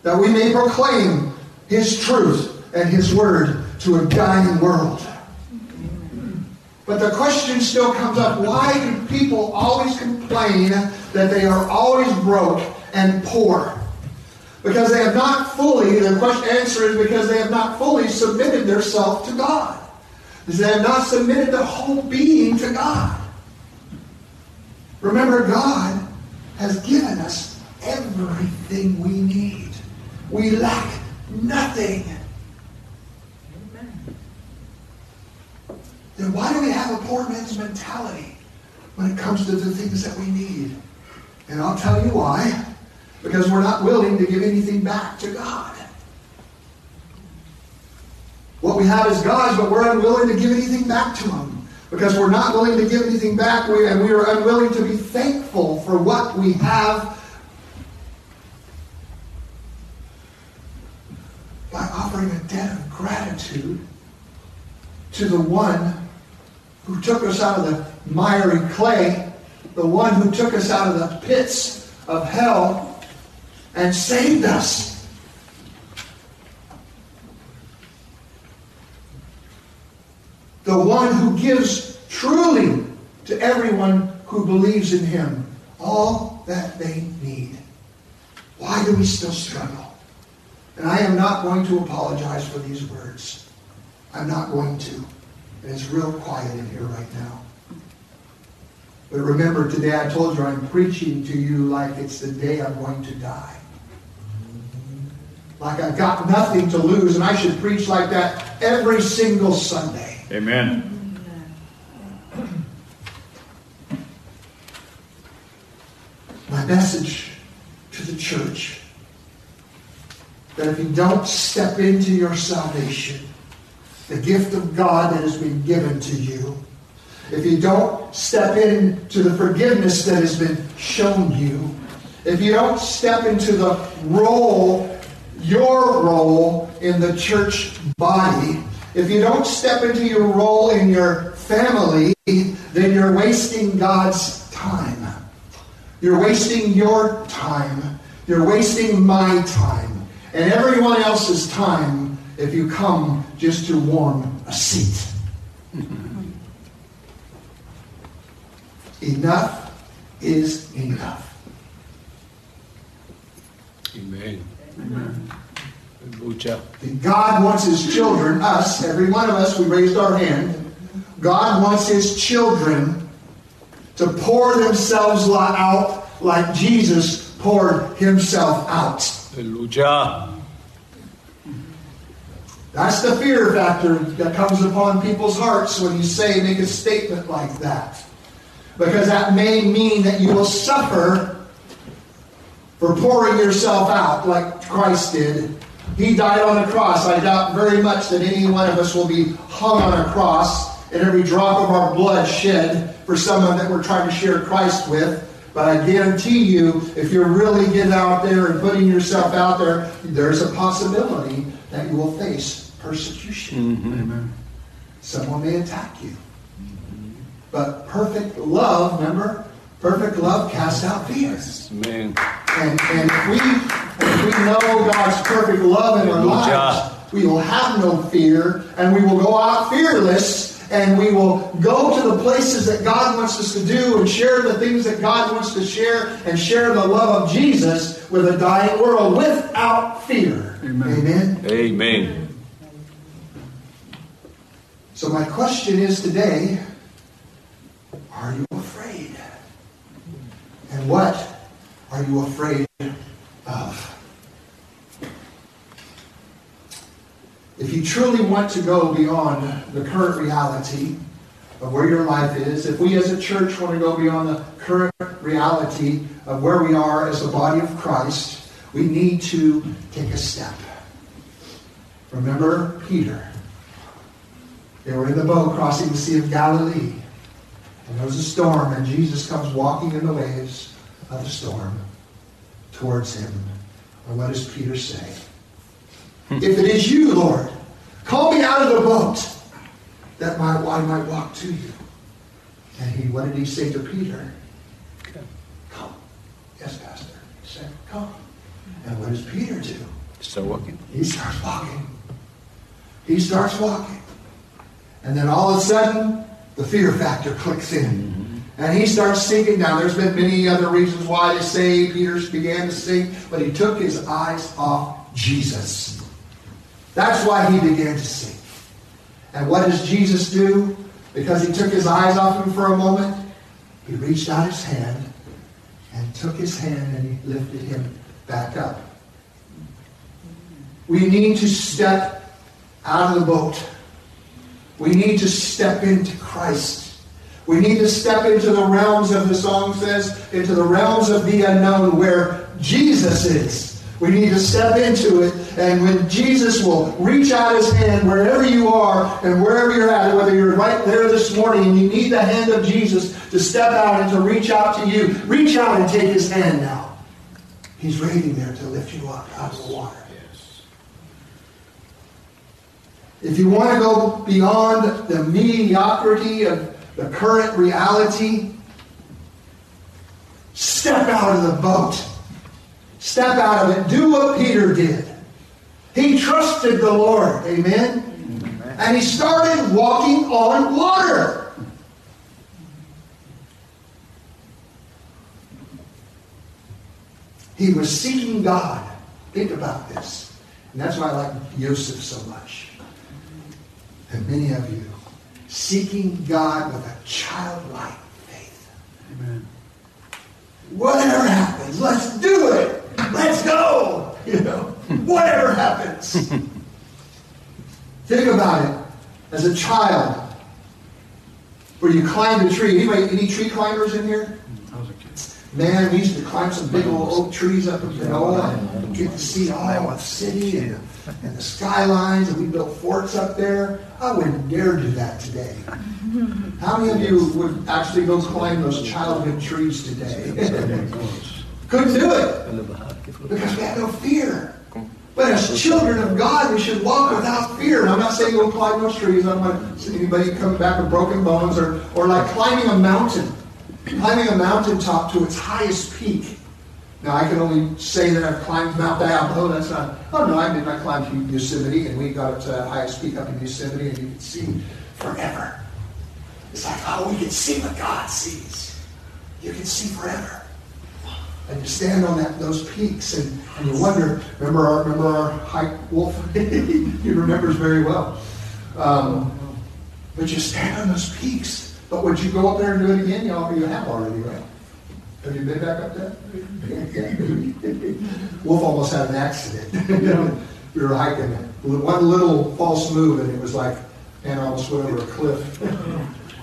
That we may proclaim His truth and His word to a dying world. But the question still comes up why do people always complain that they are always broke and poor? Because they have not fully, the question answer is because they have not fully submitted themselves to God. They have not submitted the whole being to God. Remember, God has given us everything we need. We lack nothing. Then why do we have a poor man's mentality when it comes to the things that we need? And I'll tell you why. Because we're not willing to give anything back to God. What we have is God's, but we're unwilling to give anything back to Him. Because we're not willing to give anything back, and we are unwilling to be thankful for what we have by offering a debt of gratitude to the one who took us out of the miry clay, the one who took us out of the pits of hell and saved us. The one who gives truly to everyone who believes in him all that they need. Why do we still struggle? And I am not going to apologize for these words. I'm not going to. And it's real quiet in here right now. But remember, today I told you I'm preaching to you like it's the day I'm going to die. Like I've got nothing to lose, and I should preach like that every single Sunday. Amen. My message to the church that if you don't step into your salvation, the gift of God that has been given to you, if you don't step into the forgiveness that has been shown you, if you don't step into the role, your role in the church body, if you don't step into your role in your family, then you're wasting God's time. You're wasting your time. You're wasting my time. And everyone else's time if you come just to warm a seat. enough is enough. Amen. Hallelujah. And God wants His children, us, every one of us, we raised our hand. God wants His children to pour themselves out like Jesus poured Himself out. Hallelujah. That's the fear factor that comes upon people's hearts when you say, make a statement like that. Because that may mean that you will suffer for pouring yourself out like Christ did. He died on a cross. I doubt very much that any one of us will be hung on a cross and every drop of our blood shed for someone that we're trying to share Christ with. But I guarantee you, if you're really getting out there and putting yourself out there, there's a possibility that you will face persecution. Mm-hmm. Amen. Someone may attack you. But perfect love, remember? Perfect love casts out fears. Amen. And, and if, we, if we know God's perfect love in our lives, we will have no fear and we will go out fearless and we will go to the places that God wants us to do and share the things that God wants to share and share the love of Jesus with a dying world without fear. Amen. Amen. So my question is today, are you afraid? And what are you afraid of? If you truly want to go beyond the current reality of where your life is, if we as a church want to go beyond the current reality of where we are as the body of Christ, we need to take a step. Remember Peter. They were in the boat crossing the Sea of Galilee. And there was a storm, and Jesus comes walking in the waves of the storm towards him. And what does Peter say? Hmm. if it is you, Lord, call me out of the boat that my, I might walk to you. And he, what did he say to Peter? Come. Yes, Pastor. He said, come. And what does Peter do? Start walking. He starts walking. He starts walking. And then all of a sudden, the fear factor clicks in. Mm-hmm. And he starts sinking down. There's been many other reasons why they say Peter began to sink, but he took his eyes off Jesus. That's why he began to sink. And what does Jesus do? Because he took his eyes off him for a moment, he reached out his hand and took his hand and he lifted him back up. We need to step out of the boat. We need to step into Christ. We need to step into the realms, of the song says, into the realms of the unknown where Jesus is. We need to step into it, and when Jesus will reach out his hand wherever you are and wherever you're at, whether you're right there this morning and you need the hand of Jesus to step out and to reach out to you, reach out and take his hand now. He's waiting there to lift you up out of the water. If you want to go beyond the mediocrity of the current reality, step out of the boat. Step out of it. Do what Peter did. He trusted the Lord. Amen. And he started walking on water. He was seeking God. Think about this. And that's why I like Joseph so much. And many of you seeking God with a childlike faith. Amen. Whatever happens, let's do it. Let's go. You know, whatever happens. Think about it. As a child, where you climbed a tree. Anybody, any tree climbers in here? I was a kid. Man, we used to climb some big old oak trees up in Genoa and get to see all the city and, and the skylines, and we built forts up there. I wouldn't dare do that today. How many of you would actually go climb those childhood trees today? Couldn't do it because we had no fear. But as children of God, we should walk without fear. And I'm not saying go climb those trees. I don't want to see anybody come back with broken bones or, or like climbing a mountain climbing a mountaintop to its highest peak. Now, I can only say that I've climbed Mount Diablo. That's not. Oh no, I did. I climbed Yosemite, and we got up to the highest peak up in Yosemite, and you can see forever. It's like, oh, we can see what God sees. You can see forever. And you stand on that those peaks, and, and you wonder. Remember our remember our hike, Wolf. he remembers very well. Um, but you stand on those peaks. But would you go up there and do it again? You all- you have already, right? Have you been back up there? Wolf almost had an accident. We were hiking. One little false move, and it was like, man almost went over a cliff.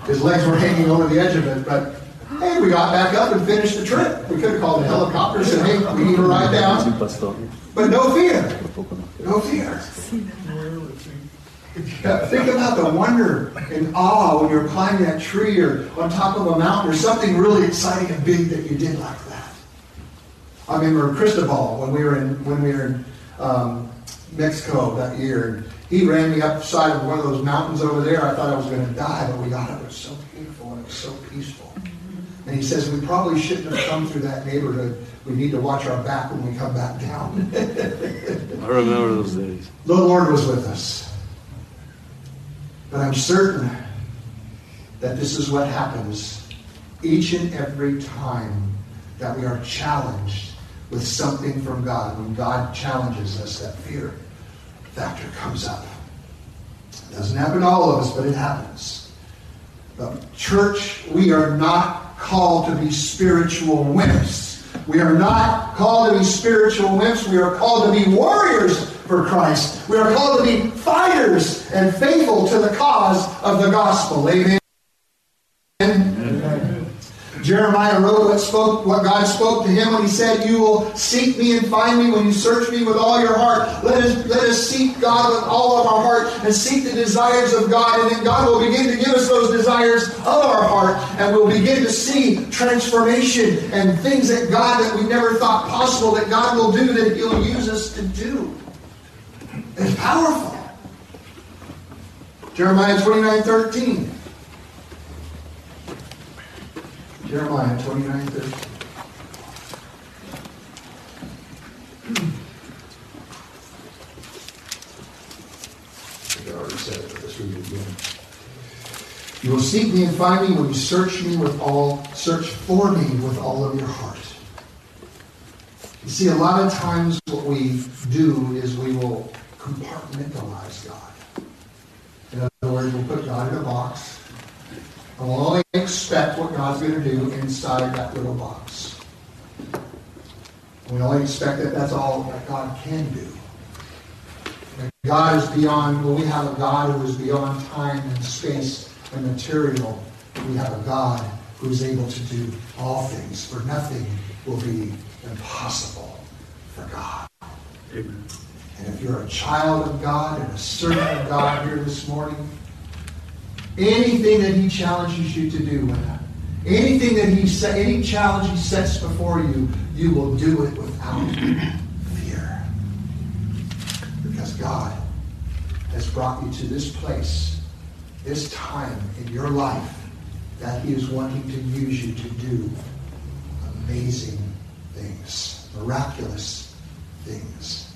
His legs were hanging over the edge of it, but hey, we got back up and finished the trip. We could have called the helicopter and said, hey, we need to ride down. But no fear. No fear. Think about the wonder and awe when you're climbing that tree or on top of a mountain or something really exciting and big that you did like that. I remember Cristobal when we were in when we were in um, Mexico that year. And he ran me up the side of one of those mountains over there. I thought I was going to die, but we got up. It was so beautiful and it was so peaceful. And he says we probably shouldn't have come through that neighborhood. We need to watch our back when we come back down. I remember those days. The Lord was with us. But I'm certain that this is what happens each and every time that we are challenged with something from God. When God challenges us, that fear factor comes up. It doesn't happen to all of us, but it happens. But church, we are not called to be spiritual wimps. We are not called to be spiritual wimps. We are called to be warriors for Christ. We are called to be fighters and faithful to the cause of the gospel. Amen. Jeremiah wrote what spoke what God spoke to him when he said, You will seek me and find me when you search me with all your heart. Let us let us seek God with all of our heart and seek the desires of God, and then God will begin to give us those desires of our heart, and we'll begin to see transformation and things that God that we never thought possible that God will do that He'll use us to do. It's powerful. Jeremiah 29 13. Jeremiah 29 13. I think I already said it, but let's read it again. You will seek me and find me when you search me with all search for me with all of your heart. You see, a lot of times what we do is we will compartmentalize God. In other words, we'll put God in a box, and we'll only expect what God's going to do inside that little box. We only expect that that's all that God can do. And God is beyond, well, we have a God who is beyond time and space and material. We have a God who is able to do all things, for nothing will be impossible for God. Amen. And if you're a child of God and a servant of God here this morning, anything that He challenges you to do, anything that He any challenge He sets before you, you will do it without fear, because God has brought you to this place, this time in your life that He is wanting to use you to do amazing things, miraculous things.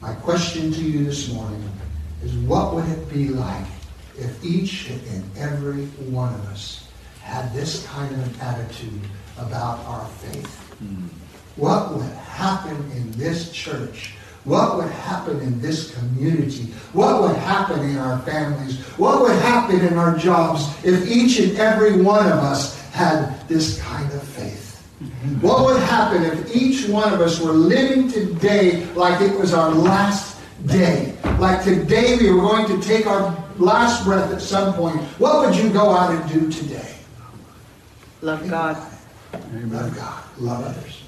My question to you this morning is what would it be like if each and every one of us had this kind of an attitude about our faith? What would happen in this church? What would happen in this community? What would happen in our families? What would happen in our jobs if each and every one of us had this kind of faith? What would happen if each one of us were living today like it was our last day? Like today we were going to take our last breath at some point. What would you go out and do today? Love God Love God. Love others.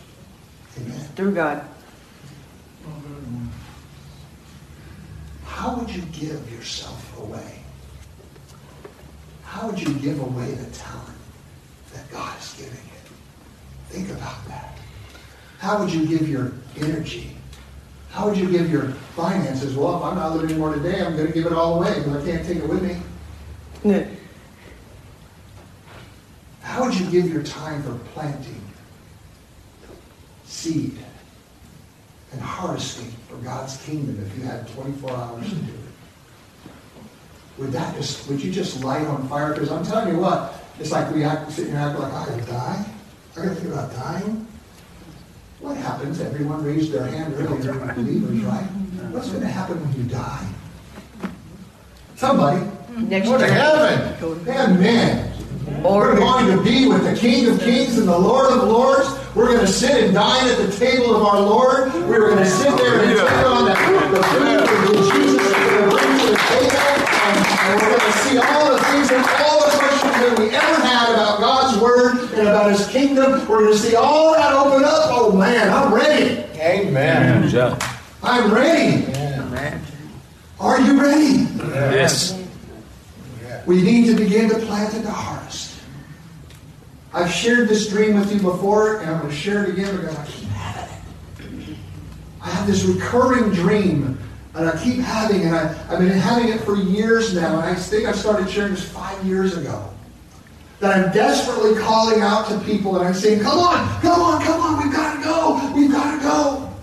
Amen. through God. How would you give yourself away? How would you give away the talent that God is giving you? Think about that. How would you give your energy? How would you give your finances? Well, if I'm not living anymore today, I'm going to give it all away because I can't take it with me. Yeah. How would you give your time for planting seed and harvesting for God's kingdom if you had 24 hours to do it? Would that just would you just light on fire? Because I'm telling you what, it's like we act sit here and act like I gotta die. I gotta think about dying. What happens? Everyone raised their hand earlier, believers, right? What's going to happen when you die? Somebody Next go to heaven. Amen. We're going to be with the King of Kings and the Lord of Lords. We're going to sit and dine at the table of our Lord. We're going to sit there and take on the, the food to bring to the table. And, and we're going to see all the things and all the questions that we ever had about God's Word and and about His kingdom. We're going to see all that open up. Oh man, I'm ready. Amen. Amen. I'm ready. Amen. Are you ready? Yes. We need to begin to plant into harvest. I've shared this dream with you before, and I'm going to share it again because I keep having it. I have this recurring dream, and I keep having and I, I've been having it for years now, and I think I started sharing this five years ago. That I'm desperately calling out to people, and I'm saying, Come on, come on, come on, we've got to go, we've got to go.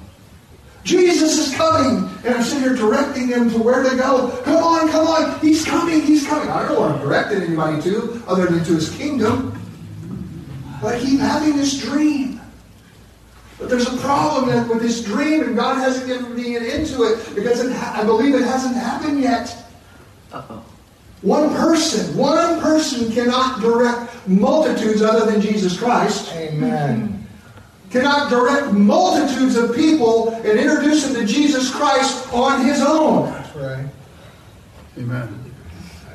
Jesus is coming. And I'm sitting here directing them to where to go. Come on, come on. He's coming, he's coming. I don't want to direct anybody to other than to his kingdom. But I keep having this dream. But there's a problem with this dream, and God hasn't given me an into it because it ha- I believe it hasn't happened yet. Uh-oh. One person, one person cannot direct multitudes other than Jesus Christ. Amen. Cannot direct multitudes of people and introduce them to Jesus Christ on his own. That's right. Amen.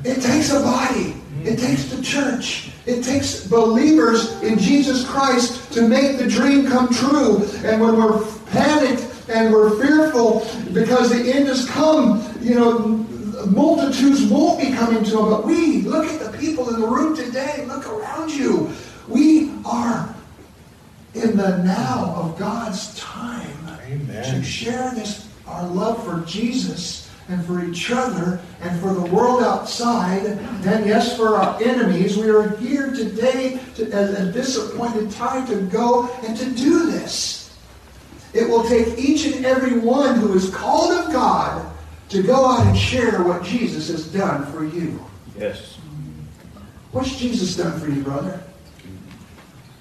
It takes a body. It takes the church. It takes believers in Jesus Christ to make the dream come true. And when we're panicked and we're fearful because the end has come, you know, multitudes won't be coming to him. But we, look at the people in the room today. Look around you. We are in the now of God's time Amen. to share this our love for Jesus and for each other and for the world outside and yes for our enemies we are here today to, at a disappointed time to go and to do this it will take each and every one who is called of God to go out and share what Jesus has done for you Yes. what's Jesus done for you brother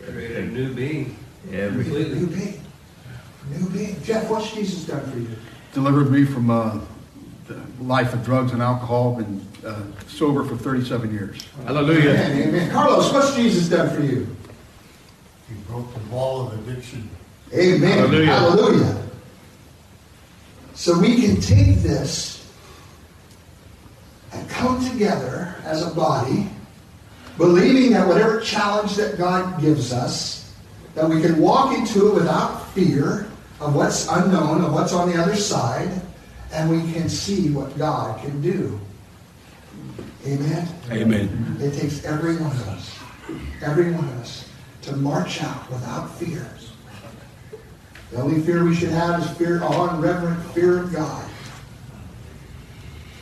Create a new being. new Completely. being new being Jeff what's Jesus done for you Delivered me from uh, the life of drugs and alcohol. Been uh, sober for 37 years. Hallelujah. Amen, amen. Carlos, what's Jesus done for you? He broke the wall of addiction. Amen. Hallelujah. Hallelujah. So we can take this and come together as a body, believing that whatever challenge that God gives us, that we can walk into it without fear of what's unknown, of what's on the other side, and we can see what God can do. Amen. Amen. It takes every one of us, every one of us, to march out without fear. The only fear we should have is fear, awe and reverent fear of God.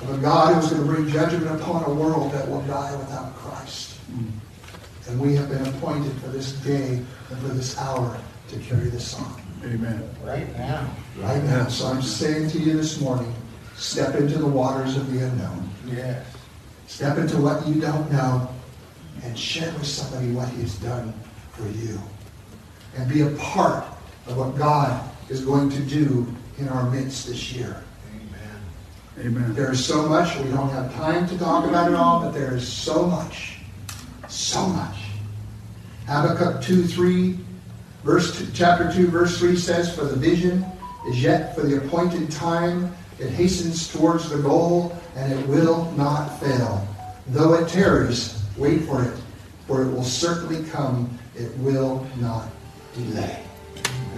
Of a God who's going to bring judgment upon a world that will die without Christ. And we have been appointed for this day and for this hour to carry this on. Amen. Right now. Right now. So I'm saying to you this morning, step into the waters of the unknown. Yes. Step into what you don't know and share with somebody what He's done for you. And be a part of what God is going to do in our midst this year. Amen. Amen. There is so much. We don't have time to talk about it all, but there is so much. So much. Habakkuk 2 3, verse two, chapter 2, verse 3 says, For the vision is yet for the appointed time. It hastens towards the goal, and it will not fail. Though it tarries, wait for it, for it will certainly come. It will not delay.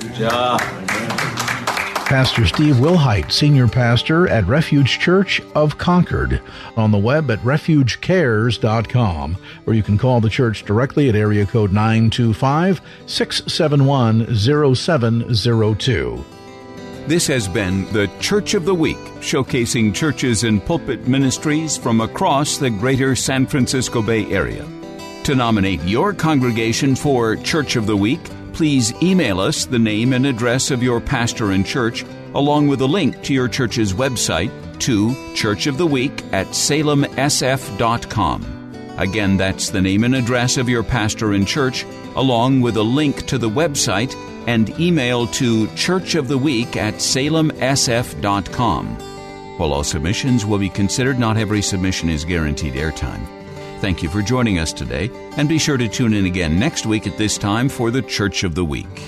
Good job. Pastor Steve Wilhite, Senior Pastor at Refuge Church of Concord, on the web at refugecares.com, or you can call the church directly at area code 925 671 0702. This has been the Church of the Week, showcasing churches and pulpit ministries from across the greater San Francisco Bay Area. To nominate your congregation for Church of the Week, please email us the name and address of your pastor and church, along with a link to your church's website to Church of the Week at salemsf.com. Again, that's the name and address of your pastor and church, along with a link to the website and email to churchoftheweek at salemsf.com. While all submissions will be considered, not every submission is guaranteed airtime. Thank you for joining us today, and be sure to tune in again next week at this time for the Church of the Week.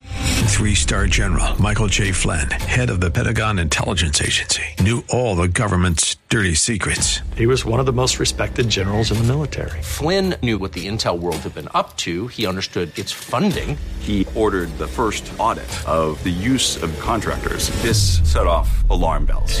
Three star general Michael J. Flynn, head of the Pentagon Intelligence Agency, knew all the government's dirty secrets. He was one of the most respected generals in the military. Flynn knew what the intel world had been up to. He understood its funding. He ordered the first audit of the use of contractors. This set off alarm bells.